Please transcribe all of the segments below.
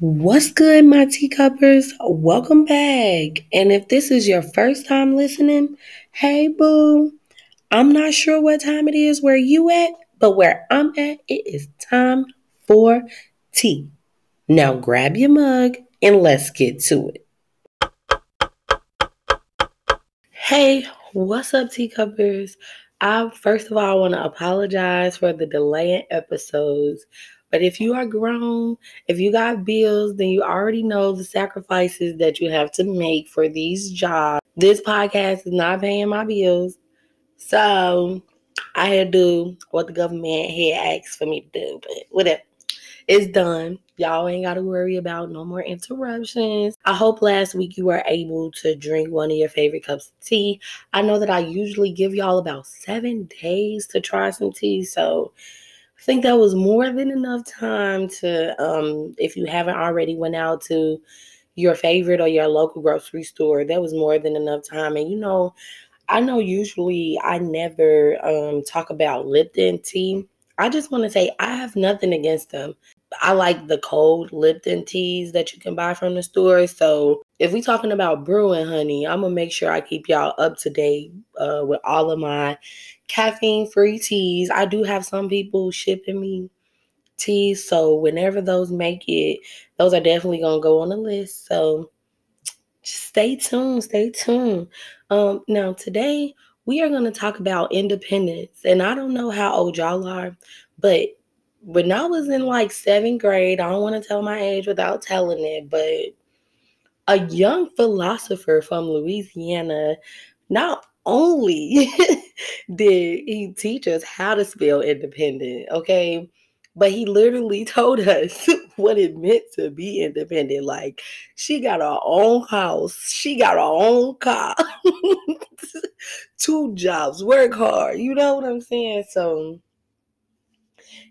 What's good, my teacuppers? Welcome back. And if this is your first time listening, hey boo. I'm not sure what time it is where you at, but where I'm at, it is time for tea. Now grab your mug and let's get to it. Hey, what's up, teacuppers? I first of all want to apologize for the delay in episodes. But if you are grown, if you got bills, then you already know the sacrifices that you have to make for these jobs. This podcast is not paying my bills. So I had to do what the government had asked for me to do. But whatever. It's done. Y'all ain't got to worry about no more interruptions. I hope last week you were able to drink one of your favorite cups of tea. I know that I usually give y'all about seven days to try some tea. So think that was more than enough time to, um, if you haven't already went out to your favorite or your local grocery store, that was more than enough time. And you know, I know usually I never um, talk about Lipton tea. I just want to say I have nothing against them. I like the cold Lipton teas that you can buy from the store. So if we talking about brewing honey, I'm gonna make sure I keep y'all up to date uh, with all of my caffeine free teas. I do have some people shipping me teas, so whenever those make it, those are definitely gonna go on the list. So stay tuned, stay tuned. Um, now today we are gonna talk about independence, and I don't know how old y'all are, but when I was in like seventh grade, I don't want to tell my age without telling it, but a young philosopher from Louisiana not only did he teach us how to spell independent, okay, but he literally told us what it meant to be independent. Like, she got her own house, she got her own car, two jobs, work hard. You know what I'm saying? So,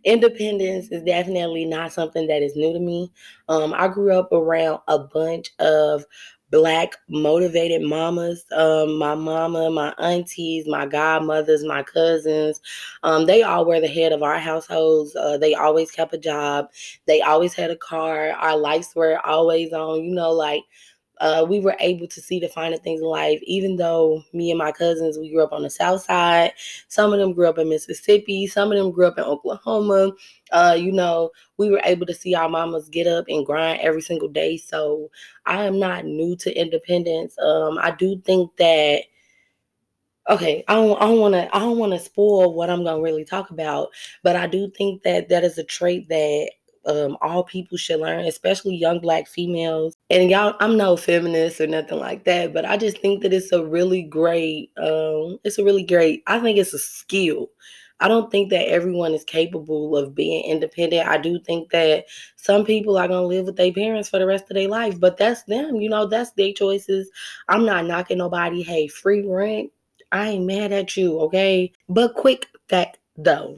independence is definitely not something that is new to me. Um, I grew up around a bunch of black motivated mamas um, my mama my aunties my godmothers my cousins. Um, they all were the head of our households. Uh, they always kept a job. They always had a car. Our lights were always on you know like uh, we were able to see the finer things in life, even though me and my cousins, we grew up on the south side. Some of them grew up in Mississippi, some of them grew up in Oklahoma. Uh, you know, we were able to see our mamas get up and grind every single day. So I am not new to independence. Um, I do think that okay i don't, I don't want to i don't want to spoil what i'm going to really talk about but i do think that that is a trait that um, all people should learn, especially young black females. And y'all, I'm no feminist or nothing like that, but I just think that it's a really great, um, it's a really great, I think it's a skill. I don't think that everyone is capable of being independent. I do think that some people are going to live with their parents for the rest of their life, but that's them, you know, that's their choices. I'm not knocking nobody. Hey, free rent. I ain't mad at you, okay? But quick fact though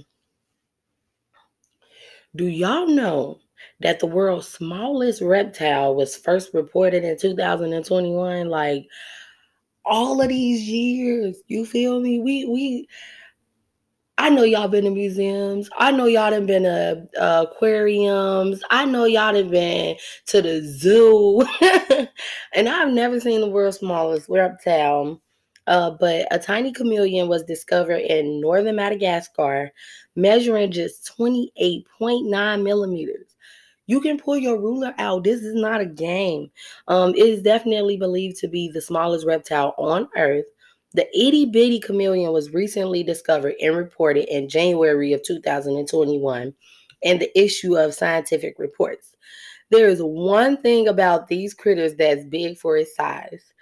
do y'all know that the world's smallest reptile was first reported in 2021? Like all of these years, you feel me? We we I know y'all been to museums. I know y'all done been to uh, aquariums. I know y'all done been to the zoo. and I've never seen the world's smallest reptile. Uh, but a tiny chameleon was discovered in northern Madagascar, measuring just 28.9 millimeters. You can pull your ruler out. This is not a game. Um, it is definitely believed to be the smallest reptile on Earth. The itty bitty chameleon was recently discovered and reported in January of 2021 in the issue of Scientific Reports. There is one thing about these critters that's big for its size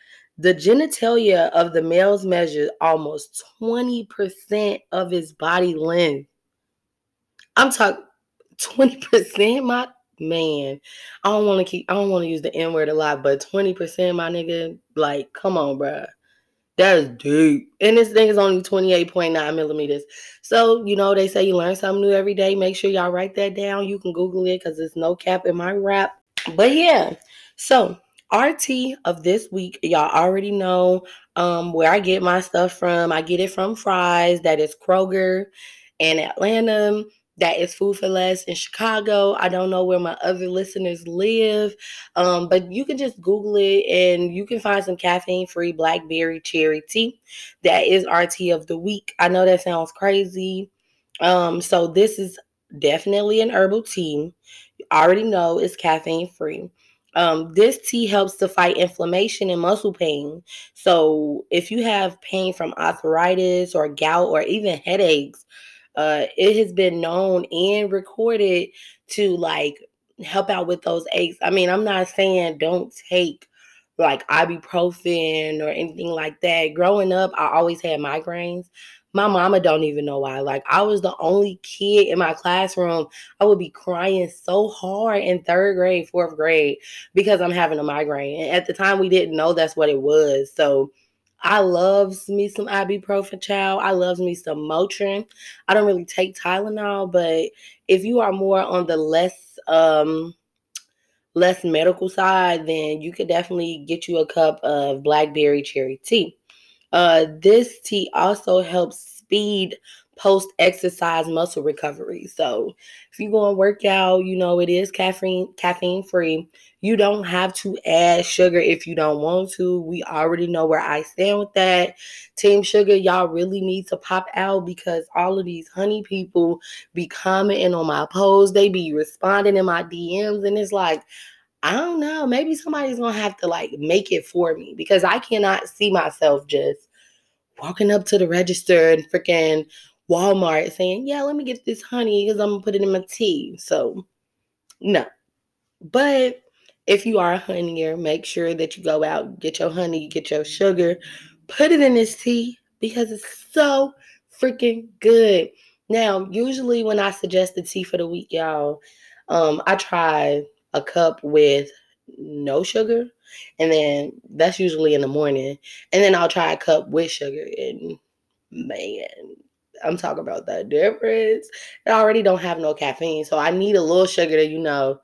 the genitalia of the males measure almost 20% of his body length. I'm talking 20%, my man. I don't want to keep I don't want to use the N word a lot, but 20%, my nigga, like, come on, bruh. That's deep. And this thing is only 28.9 millimeters. So, you know, they say you learn something new every day. Make sure y'all write that down. You can Google it because there's no cap in my rap. But yeah, so RT of this week, y'all already know um, where I get my stuff from. I get it from Fry's, that is Kroger in Atlanta. that is Food 4 Less in Chicago. I don't know where my other listeners live, um, but you can just Google it and you can find some caffeine free blackberry cherry tea. That is tea of the week. I know that sounds crazy. Um, so this is definitely an herbal tea. You already know it's caffeine free. Um, this tea helps to fight inflammation and muscle pain. So, if you have pain from arthritis or gout or even headaches, uh, it has been known and recorded to like help out with those aches. I mean, I'm not saying don't take like ibuprofen or anything like that. Growing up, I always had migraines. My mama don't even know why. Like I was the only kid in my classroom. I would be crying so hard in third grade, fourth grade because I'm having a migraine. And at the time we didn't know that's what it was. So I loves me some ibuprofen, child. I loves me some Motrin. I don't really take Tylenol, but if you are more on the less um less medical side, then you could definitely get you a cup of blackberry cherry tea. Uh, this tea also helps speed post exercise muscle recovery. So if you go and work out, you know it is caffeine caffeine free. You don't have to add sugar if you don't want to. We already know where I stand with that. Team Sugar, y'all really need to pop out because all of these honey people be commenting on my posts. They be responding in my DMs, and it's like, I don't know. Maybe somebody's gonna have to like make it for me because I cannot see myself just walking up to the register and freaking Walmart saying, Yeah, let me get this honey because I'm gonna put it in my tea. So, no. But if you are a honeyer, make sure that you go out, get your honey, get your sugar, put it in this tea because it's so freaking good. Now, usually when I suggest the tea for the week, y'all, um, I try a cup with no sugar, and then that's usually in the morning, and then I'll try a cup with sugar, and man, I'm talking about that difference. I already don't have no caffeine, so I need a little sugar to, you know,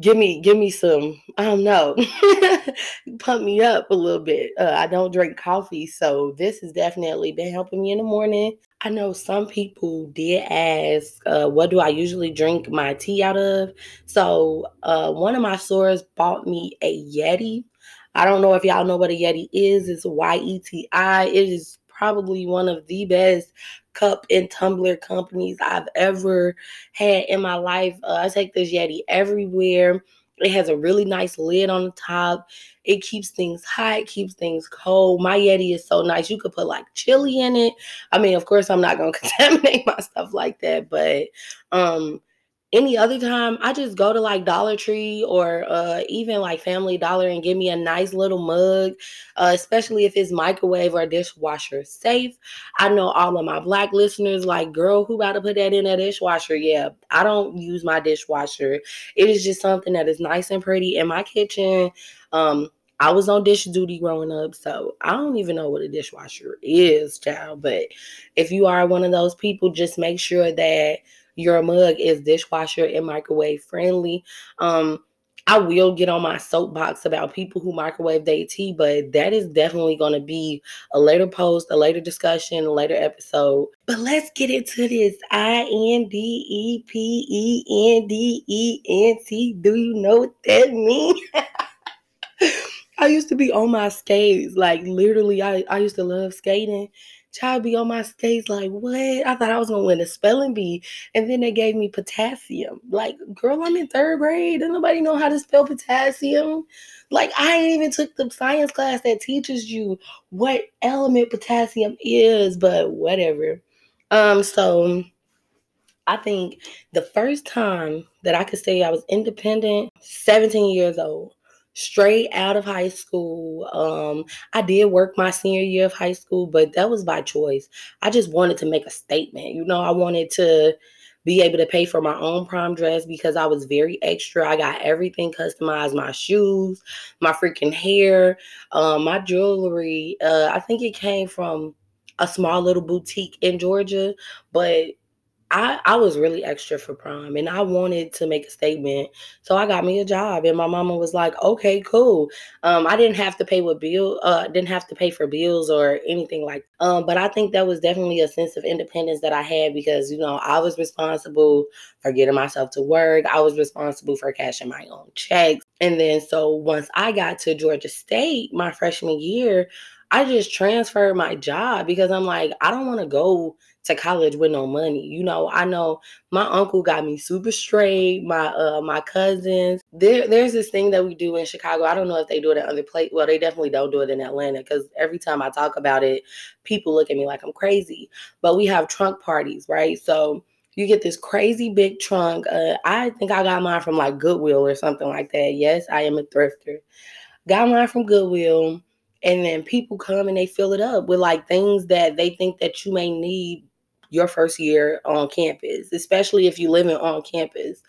give me give me some i don't know pump me up a little bit. Uh, i don't drink coffee so this has definitely been helping me in the morning. I know some people did ask uh, what do i usually drink my tea out of? So uh, one of my stores bought me a yeti. I don't know if y'all know what a yeti is. It's y-e-t-i it is probably one of the best cup and tumbler companies I've ever had in my life. Uh, I take this Yeti everywhere. It has a really nice lid on the top. It keeps things hot, keeps things cold. My Yeti is so nice. You could put like chili in it. I mean, of course, I'm not gonna contaminate my stuff like that, but um, any other time i just go to like dollar tree or uh, even like family dollar and give me a nice little mug uh, especially if it's microwave or dishwasher safe. I know all of my black listeners like girl who about to put that in a dishwasher? Yeah i don't use my dishwasher. It is just something that is nice and pretty in my kitchen. Um I was on dish duty growing up, so I don't even know what a dishwasher is, child. But if you are one of those people, just make sure that your mug is dishwasher and microwave friendly. Um, I will get on my soapbox about people who microwave their tea, but that is definitely going to be a later post, a later discussion, a later episode. But let's get into this I N D E P E N D E N T. Do you know what that means? I used to be on my skates. Like literally, I, I used to love skating child be on my stage like what? I thought i was gonna win a spelling bee and then they gave me potassium. Like girl i'm in third grade. Does nobody know how to spell potassium. Like i ain't even took the science class that teaches you what element potassium is but whatever. Um so I think the first time that I could say I was independent, 17 years old straight out of high school. Um, I did work my senior year of high school, but that was by choice. I just wanted to make a statement. You know, I wanted to be able to pay for my own prom dress because I was very extra. I got everything customized my shoes, my freaking hair, um, my jewelry. Uh, I think it came from a small little boutique in Georgia, but I, I was really extra for prom and I wanted to make a statement. So I got me a job and my mama was like, okay, cool. Um, I didn't have to pay with bill, uh, didn't have to pay for bills or anything like, um, but I think that was definitely a sense of independence that I had because, you know, I was responsible for getting myself to work. I was responsible for cashing my own checks. And then so once I got to Georgia State my freshman year, I just transferred my job because I'm like, I don't want to go to college with no money. You know, I know my uncle got me super straight, my uh my cousins. There there's this thing that we do in Chicago. I don't know if they do it at other places. Well, they definitely don't do it in Atlanta because every time I talk about it, people look at me like I'm crazy. But we have trunk parties, right? So you get this crazy big trunk. Uh, I think I got mine from like Goodwill or something like that. Yes, I am a thrifter. Got mine from Goodwill and then people come and they fill it up with like things that they think that you may need your first year on campus, especially if you live in on campus.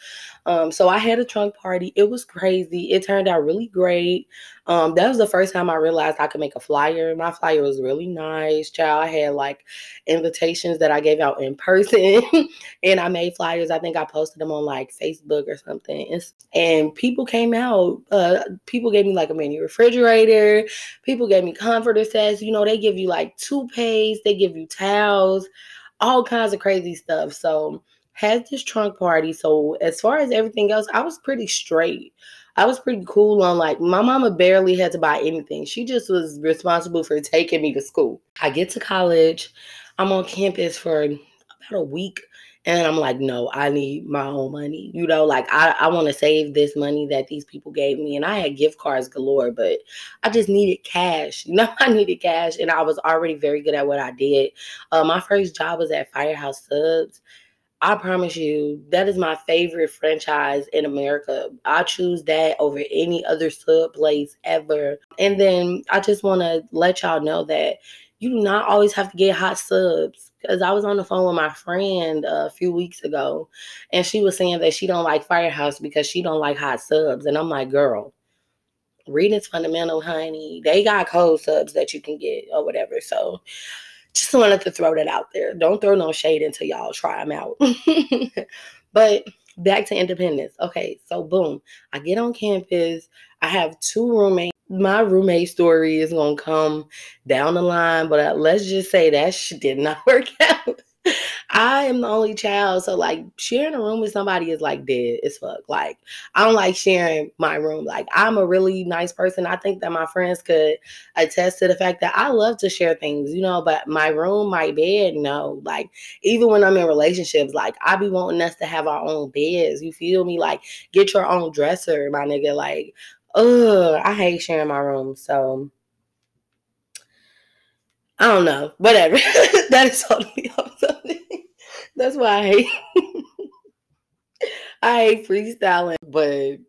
Um, so I had a trunk party. It was crazy. It turned out really great. Um, that was the first time I realized I could make a flyer. My flyer was really nice. Child, I had like invitations that I gave out in person, and I made flyers. I think I posted them on like Facebook or something. And, people came out. Uh, people gave me like a mini refrigerator. People gave me comforter sets. You know, they give you like toothpaste. They give you towels all kinds of crazy stuff. So had this trunk party. So as far as everything else, I was pretty straight. I was pretty cool on like my mama barely had to buy anything. She just was responsible for taking me to school. I get to college. I'm on campus for about a week and I'm like, no, I need my own money. You know, like I, I want to save this money that these people gave me. And I had gift cards galore, but I just needed cash. You know, I needed cash. And I was already very good at what I did. Uh, my first job was at Firehouse Subs. I promise you, that is my favorite franchise in America. I choose that over any other sub place ever. And then I just want to let y'all know that you do not always have to get hot subs because I was on the phone with my friend a few weeks ago, and she was saying that she don't like Firehouse because she don't like hot subs, and I'm like, girl, reading's fundamental, honey. They got cold subs that you can get or whatever. So just wanted to throw that out there. Don't throw no shade until y'all try them out. but back to independence. Okay, so boom, I get on campus. I have two roommates my roommate story is gonna come down the line, but uh, let's just say that shit did not work out. I am the only child, so like sharing a room with somebody is like dead as fuck. Like I don't like sharing my room. Like I'm a really nice person. I think that my friends could attest to the fact that I love to share things, you know. But my room, my bed, no. Like even when I'm in relationships, like I be wanting us to have our own beds. You feel me? Like get your own dresser, my nigga. Like ugh, I hate sharing my room. So I don't know. Whatever. that is something. That's why I hate I hate freestyling, but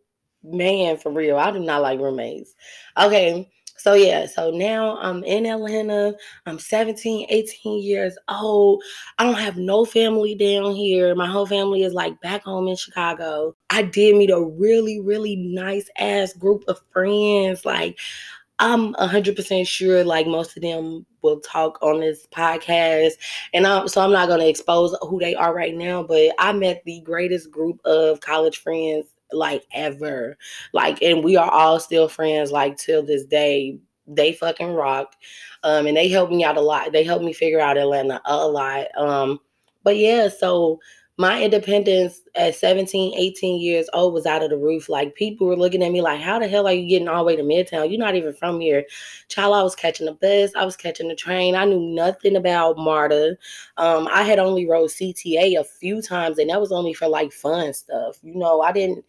man, for real, I do not like roommates. Okay. So yeah, so now I'm in Atlanta. I'm 17, 18 years old. I don't have no family down here. My whole family is like back home in Chicago. I did meet a really, really nice ass group of friends. Like I'm 100% sure like most of them will talk on this podcast and I'm, so I'm not going to expose who they are right now, but I met the greatest group of college friends like ever. Like, and we are all still friends like till this day. They fucking rock. Um, and they helped me out a lot. They helped me figure out Atlanta a lot. Um, but yeah, so my independence at 17, 18 years old was out of the roof. Like people were looking at me like, how the hell are you getting all the way to Midtown? You're not even from here. Child, I was catching the bus, I was catching the train. I knew nothing about MARTA. Um, I had only rode CTA a few times, and that was only for like fun stuff. You know, I didn't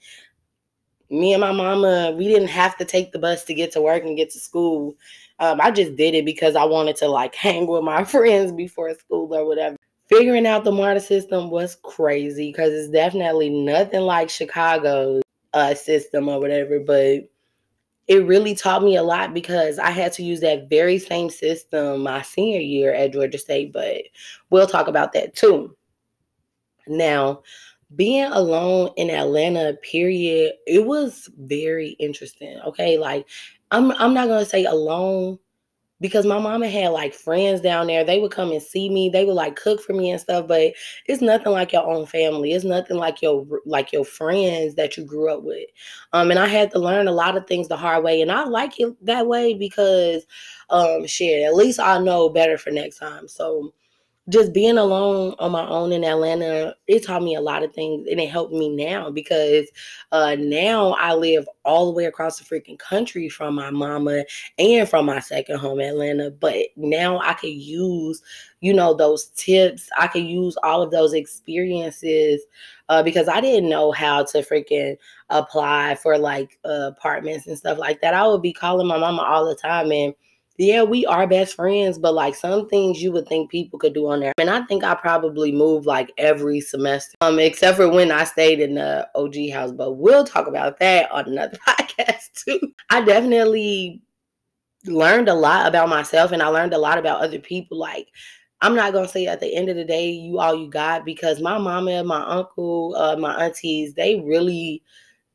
me and my mama, we didn't have to take the bus to get to work and get to school. Um, I just did it because I wanted to like hang with my friends before school or whatever figuring out the MARTA system was crazy because it's definitely nothing like Chicago's uh, system or whatever, but it really taught me a lot because I had to use that very same system my senior year at Georgia State, but we'll talk about that too. Now, being alone in Atlanta, period, it was very interesting. Okay, like I'm I'm not gonna say alone because my mama had like friends down there. They would come and see me. They would like cook for me and stuff. But it's nothing like your own family. It's nothing like your like your friends that you grew up with. Um, and I had to learn a lot of things the hard way, and I like it that way because, um, shit, at least I know better for next time. So just being alone on my own in Atlanta, it taught me a lot of things and it helped me now because uh, now I live all the way across the freaking country from my mama and from my second home, Atlanta. But now I could use, you know, those tips. I could use all of those experiences uh, because I didn't know how to freaking apply for like uh, apartments and stuff like that. I would be calling my mama all the time and yeah, we are best friends, but like some things you would think people could do on there. And I think I probably moved like every semester, um, except for when I stayed in the OG house. But we'll talk about that on another podcast too. I definitely learned a lot about myself and I learned a lot about other people. Like, I'm not gonna say at the end of the day, you all you got because my mama, my uncle, uh, my aunties, they really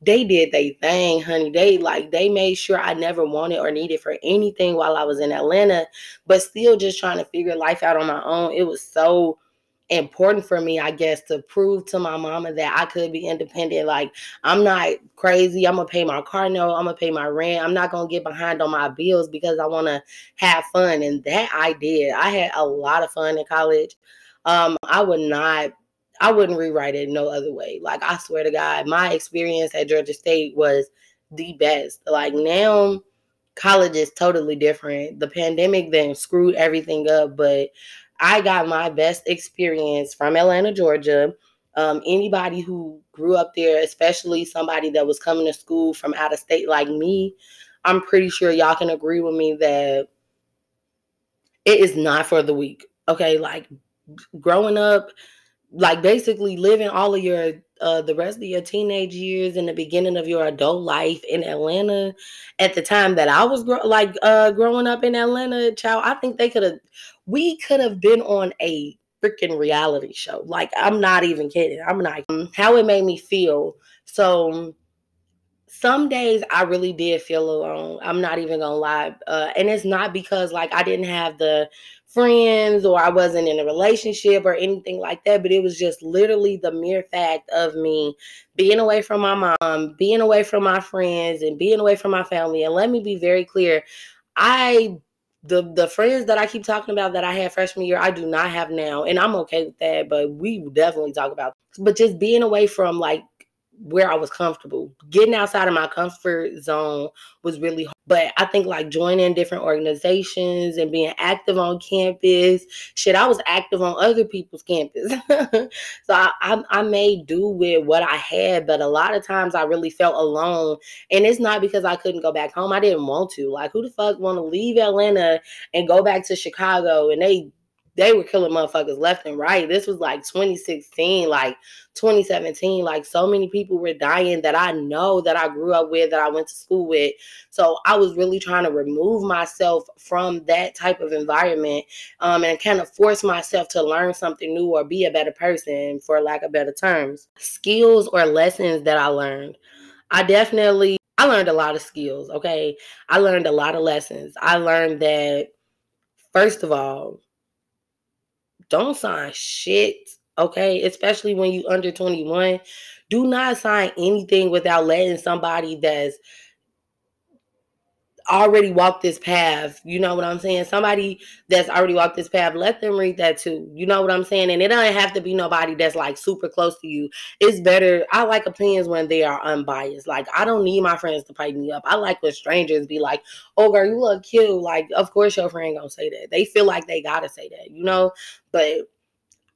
they did their thing, honey. They like they made sure I never wanted or needed for anything while I was in Atlanta, but still just trying to figure life out on my own. It was so important for me, I guess, to prove to my mama that I could be independent. Like I'm not crazy. I'm gonna pay my car note. I'm gonna pay my rent. I'm not gonna get behind on my bills because I want to have fun, and that I did. I had a lot of fun in college. Um, I would not I wouldn't rewrite it no other way. Like I swear to God, my experience at Georgia State was the best. Like now college is totally different. The pandemic then screwed everything up, but I got my best experience from Atlanta, Georgia. Um, anybody who grew up there, especially somebody that was coming to school from out of state like me, I'm pretty sure y'all can agree with me that it is not for the weak. Okay, like growing up like basically living all of your uh the rest of your teenage years and the beginning of your adult life in Atlanta at the time that I was gro- like uh growing up in Atlanta child I think they could have we could have been on a freaking reality show. Like I'm not even kidding. I'm not um, how it made me feel. So some days I really did feel alone. I'm not even gonna lie. Uh, and it's not because like I didn't have the friends or I wasn't in a relationship or anything like that, but it was just literally the mere fact of me being away from my mom, being away from my friends, and being away from my family. And let me be very clear, I the the friends that I keep talking about that I had freshman year, I do not have now, and I'm okay with that. But we definitely talk about, but just being away from like where I was comfortable. Getting outside of my comfort zone was really hard. But I think like joining different organizations and being active on campus, shit, I was active on other people's campus. so I, I, I made do with what I had, but a lot of times I really felt alone. And it's not because I couldn't go back home. I didn't want to. Like, who the fuck want to leave Atlanta and go back to Chicago and they they were killing motherfuckers left and right. This was like 2016, like 2017. Like so many people were dying that I know that I grew up with, that I went to school with. So I was really trying to remove myself from that type of environment um, and kind of force myself to learn something new or be a better person, for lack of better terms. Skills or lessons that I learned. I definitely I learned a lot of skills, okay? I learned a lot of lessons. I learned that first of all, don't sign shit, okay? Especially when you under 21. Do not sign anything without letting somebody that's already walked this path. You know what I'm saying? Somebody that's already walked this path, let them read that too. You know what I'm saying? And it doesn't have to be nobody that's like super close to you. It's better. I like opinions when they are unbiased. Like I don't need my friends to pipe me up. I like when strangers be like, "Oh, girl, you look cute." Like, of course your friend gonna say that. They feel like they gotta say that, you know. But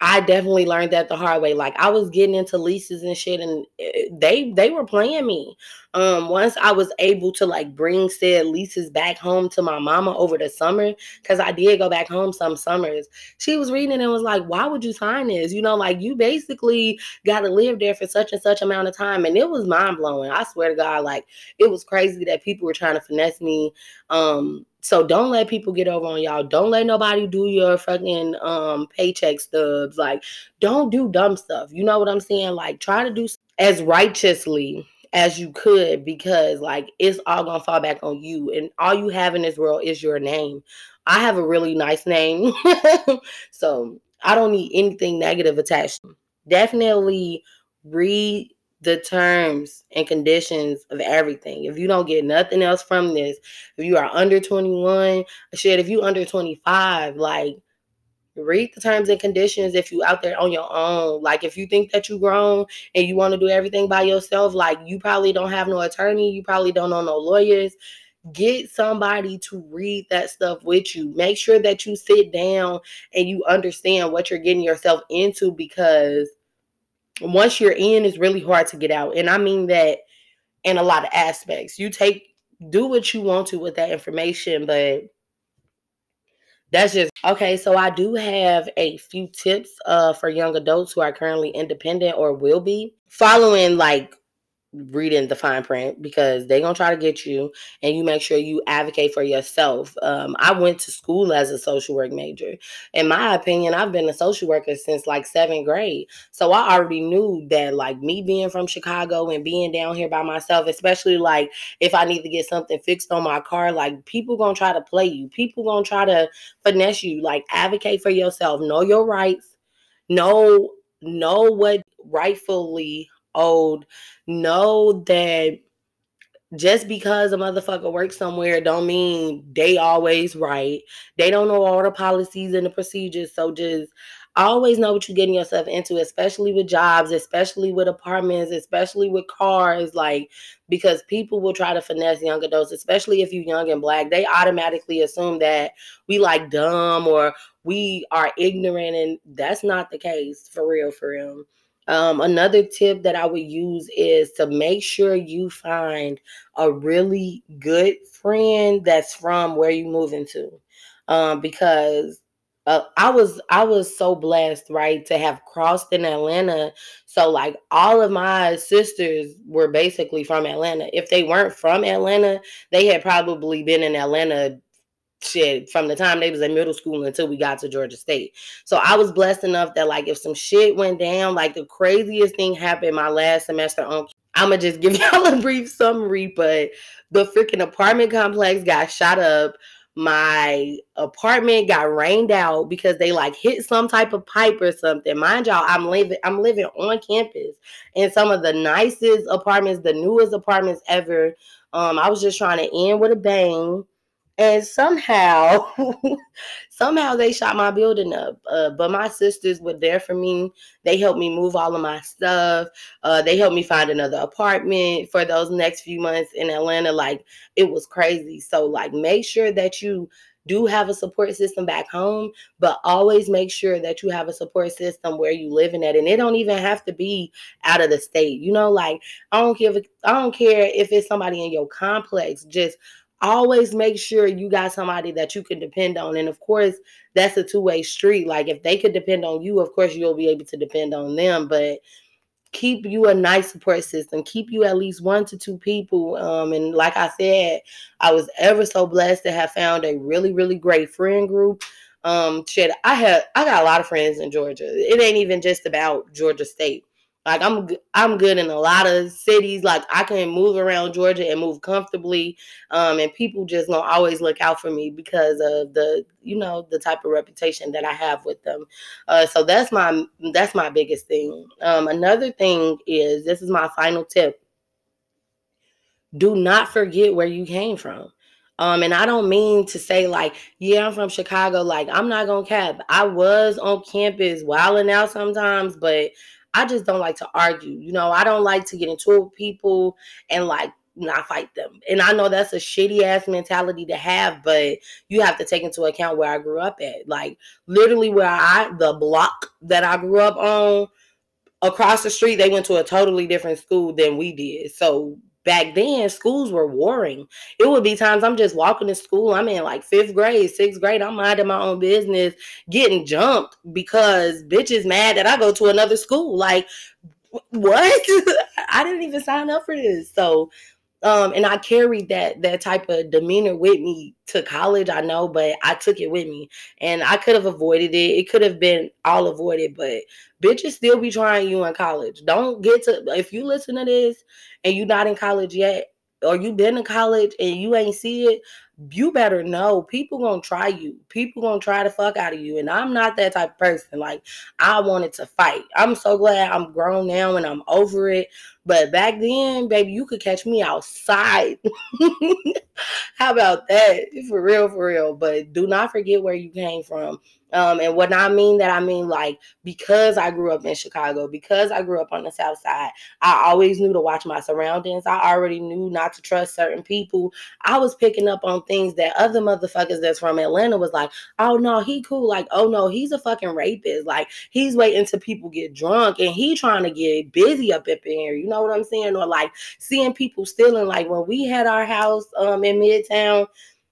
I definitely learned that the hard way. Like I was getting into leases and shit, and eh, they they were playing me. Um, once I was able to like bring said leases back home to my mama over the summer, because I did go back home some summers. She was reading and was like, "Why would you sign this? You know, like you basically got to live there for such and such amount of time." And it was mind blowing. I swear to God, like it was crazy that people were trying to finesse me. Um, so don't let people get over on y'all. Don't let nobody do your fucking um paycheck stubs. Like, don't do dumb stuff. You know what I'm saying? Like, try to do as righteously as you could because like it's all gonna fall back on you and all you have in this world is your name i have a really nice name so i don't need anything negative attached definitely read the terms and conditions of everything. If you don't get nothing else from this if you are under 21 shit if you under 25 like read the terms and conditions if you out there on your own. Like if you think that you grown and you want to do everything by yourself like you probably don't have no attorney you probably don't know no lawyers get somebody to read that stuff with you. Make sure that you sit down and you understand what you're getting yourself into because once you're in it's really hard to get out and i mean that in a lot of aspects you take do what you want to with that information but that's just okay. So I do have a few tips uh, for young adults who are currently independent or will be following like reading the fine print because they're gonna try to get you and you make sure you advocate for yourself. Um, i went to school as a social work major. In my opinion i've been a social worker since like seventh grade. So i already knew that like me being from chicago and being down here by myself especially like if i need to get something fixed on my car like people gonna try to play you. People gonna try to finesse you. Like advocate for yourself. Know your rights. Know know what rightfully old know that just because a motherfucker works somewhere don't mean they always right. They don't know all the policies and the procedures. So just always know what you're getting yourself into, especially with jobs, especially with apartments, especially with cars. Like, because people will try to finesse young adults, especially if you're young and black. They automatically assume that we like dumb or we are ignorant, and that's not the case for real, for real. Um, another tip that I would use is to make sure you find a really good friend that's from where you move into, um, because uh, I was I was so blessed, right, to have crossed in Atlanta. So like all of my sisters were basically from Atlanta. If they weren't from Atlanta, they had probably been in Atlanta shit from the time they was in middle school until we got to Georgia State. So I was blessed enough that like if some shit went down, like the craziest thing happened my last semester on I'ma just give y'all a brief summary, but the freaking apartment complex got shot up. My apartment got rained out because they like hit some type of pipe or something. Mind y'all, I'm living I'm living on campus in some of the nicest apartments, the newest apartments ever. Um, I was just trying to end with a bang and somehow somehow they shot my building up uh, but my sisters were there for me they helped me move all of my stuff uh, they helped me find another apartment for those next few months in atlanta like it was crazy so like make sure that you do have a support system back home, but always make sure that you have a support system where you living at. And it don't even have to be out of the state. You know, like I don't give I don't care if it's somebody in your complex. Just always make sure you got somebody that you can depend on. And of course, that's a two way street. Like if they could depend on you, of course, you'll be able to depend on them. But keep you a nice support system. Keep you at least one to two people. Um, and like I said, I was ever so blessed to have found a really, really great friend group. Um, shit, I had I got a lot of friends in Georgia. It ain't even just about Georgia State. Like I'm I'm good in a lot of cities. Like I can move around Georgia and move comfortably. Um, and people just gonna always look out for me because of the you know the type of reputation that I have with them. Uh, so that's my that's my biggest thing. Um, another thing is this is my final tip. Do not forget where you came from. Um, and I don't mean to say like, yeah, I'm from Chicago. Like, I'm not gonna cap. I was on campus wilding out sometimes, but I just don't like to argue. You know, I don't like to get into it with people and like not fight them. And I know that's a shitty ass mentality to have, but you have to take into account where I grew up at. Like literally where I the block that I grew up on across the street, they went to a totally different school than we did. So back then schools were warring. It would be times I'm just walking to school. I'm in like fifth grade, sixth grade. I'm minding my own business, getting jumped because bitches mad that I go to another school. Like, what? I didn't even sign up for this. So Um, and I carried that that type of demeanor with me to college. I know, but I took it with me, and I could have avoided it. It could have been all avoided, but bitches still be trying you in college. Don't get to if you listen to this and you're not in college yet, or you been in college and you ain't see it, you better know people gonna try you. People gonna try to fuck out of you. And I'm not that type of person. Like I wanted to fight. I'm so glad I'm grown now and I'm over it. But back then, baby, you could catch me outside. How about that? For real, for real. But do not forget where you came from. Um, and what I mean that, I mean like because I grew up in Chicago, because I grew up on the South Side, I always knew to watch my surroundings. I already knew not to trust certain people. I was picking up on things that other motherfuckers that's from Atlanta was like, oh no, he cool. Like, oh no, he's a fucking rapist. Like, he's waiting till people get drunk and he trying to get busy up in here. You know what I'm saying? Or like seeing people stealing. Like when we had our house um in Midtown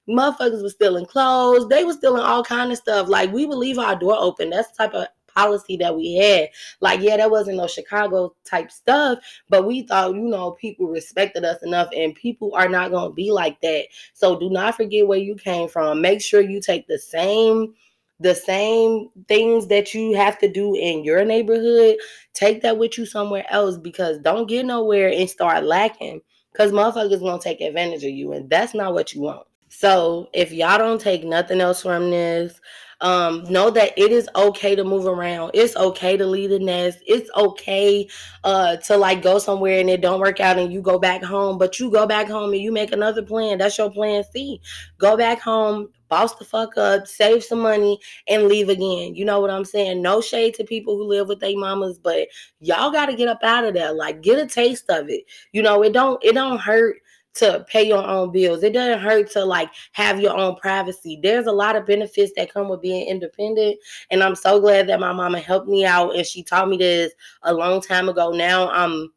motherfuckers were stealing clothes. They were stealing all kind of stuff. Like we would leave our door open. That's the type of policy that we had. Like, yeah, that wasn't no Chicago type stuff, but we thought, you know, people respected us enough, and people are not gonna be like that. So do not forget where you came from. Make sure you take the same the same things that you have to do in your neighborhood, take that with you somewhere else because don't get nowhere and start lacking because motherfuckers gonna take advantage of you, and that's not what you want. So if y'all don't take nothing else from this, um, know that it is okay to move around. It's okay to leave the nest. It's okay uh, to like go somewhere and it don't work out and you go back home, but you go back home and you make another plan. That's your plan C. Go back home, boss the fuck up, save some money, and leave again. You know what I'm saying? No shade to people who live with their mamas, but y'all got to get up out of there. Like get a taste of it. You know, it don't it don't hurt to pay your own bills. It doesn't hurt to like have your own privacy. There's a lot of benefits that come with being independent. And I'm so glad that my mama helped me out and she taught me this a long time ago. Now I'm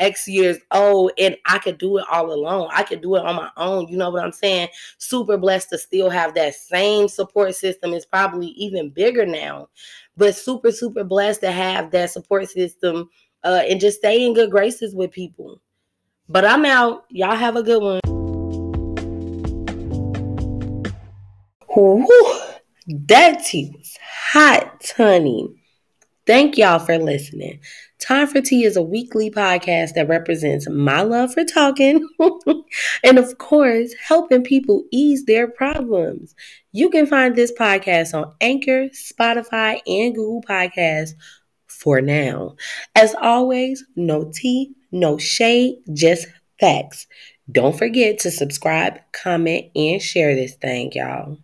X years old and I could do it all alone. I could do it on my own. You know what I'm saying? Super blessed to still have that same support system. It's probably even bigger now, but super, super blessed to have that support system uh, and just stay in good graces with people. But I'm out. Y'all have a good one. Whew, that tea was hot, honey. Thank y'all for listening. Time for Tea is a weekly podcast that represents my love for talking and, of course, helping people ease their problems. You can find this podcast on Anchor, Spotify, and Google Podcasts for now. As always, no tea, no shade, just facts. Don't forget to subscribe, comment, and share this thing, y'all.